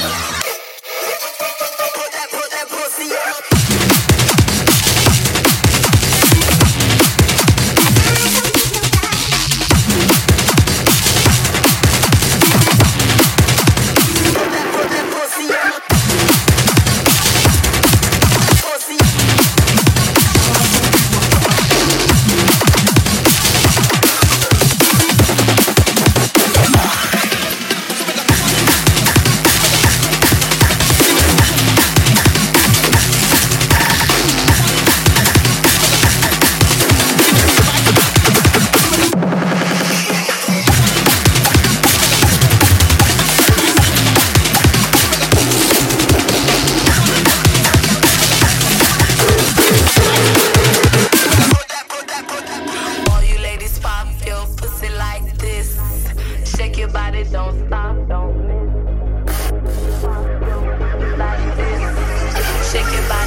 Yeah. Shake it back.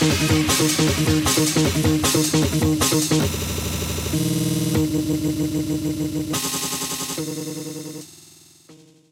Thank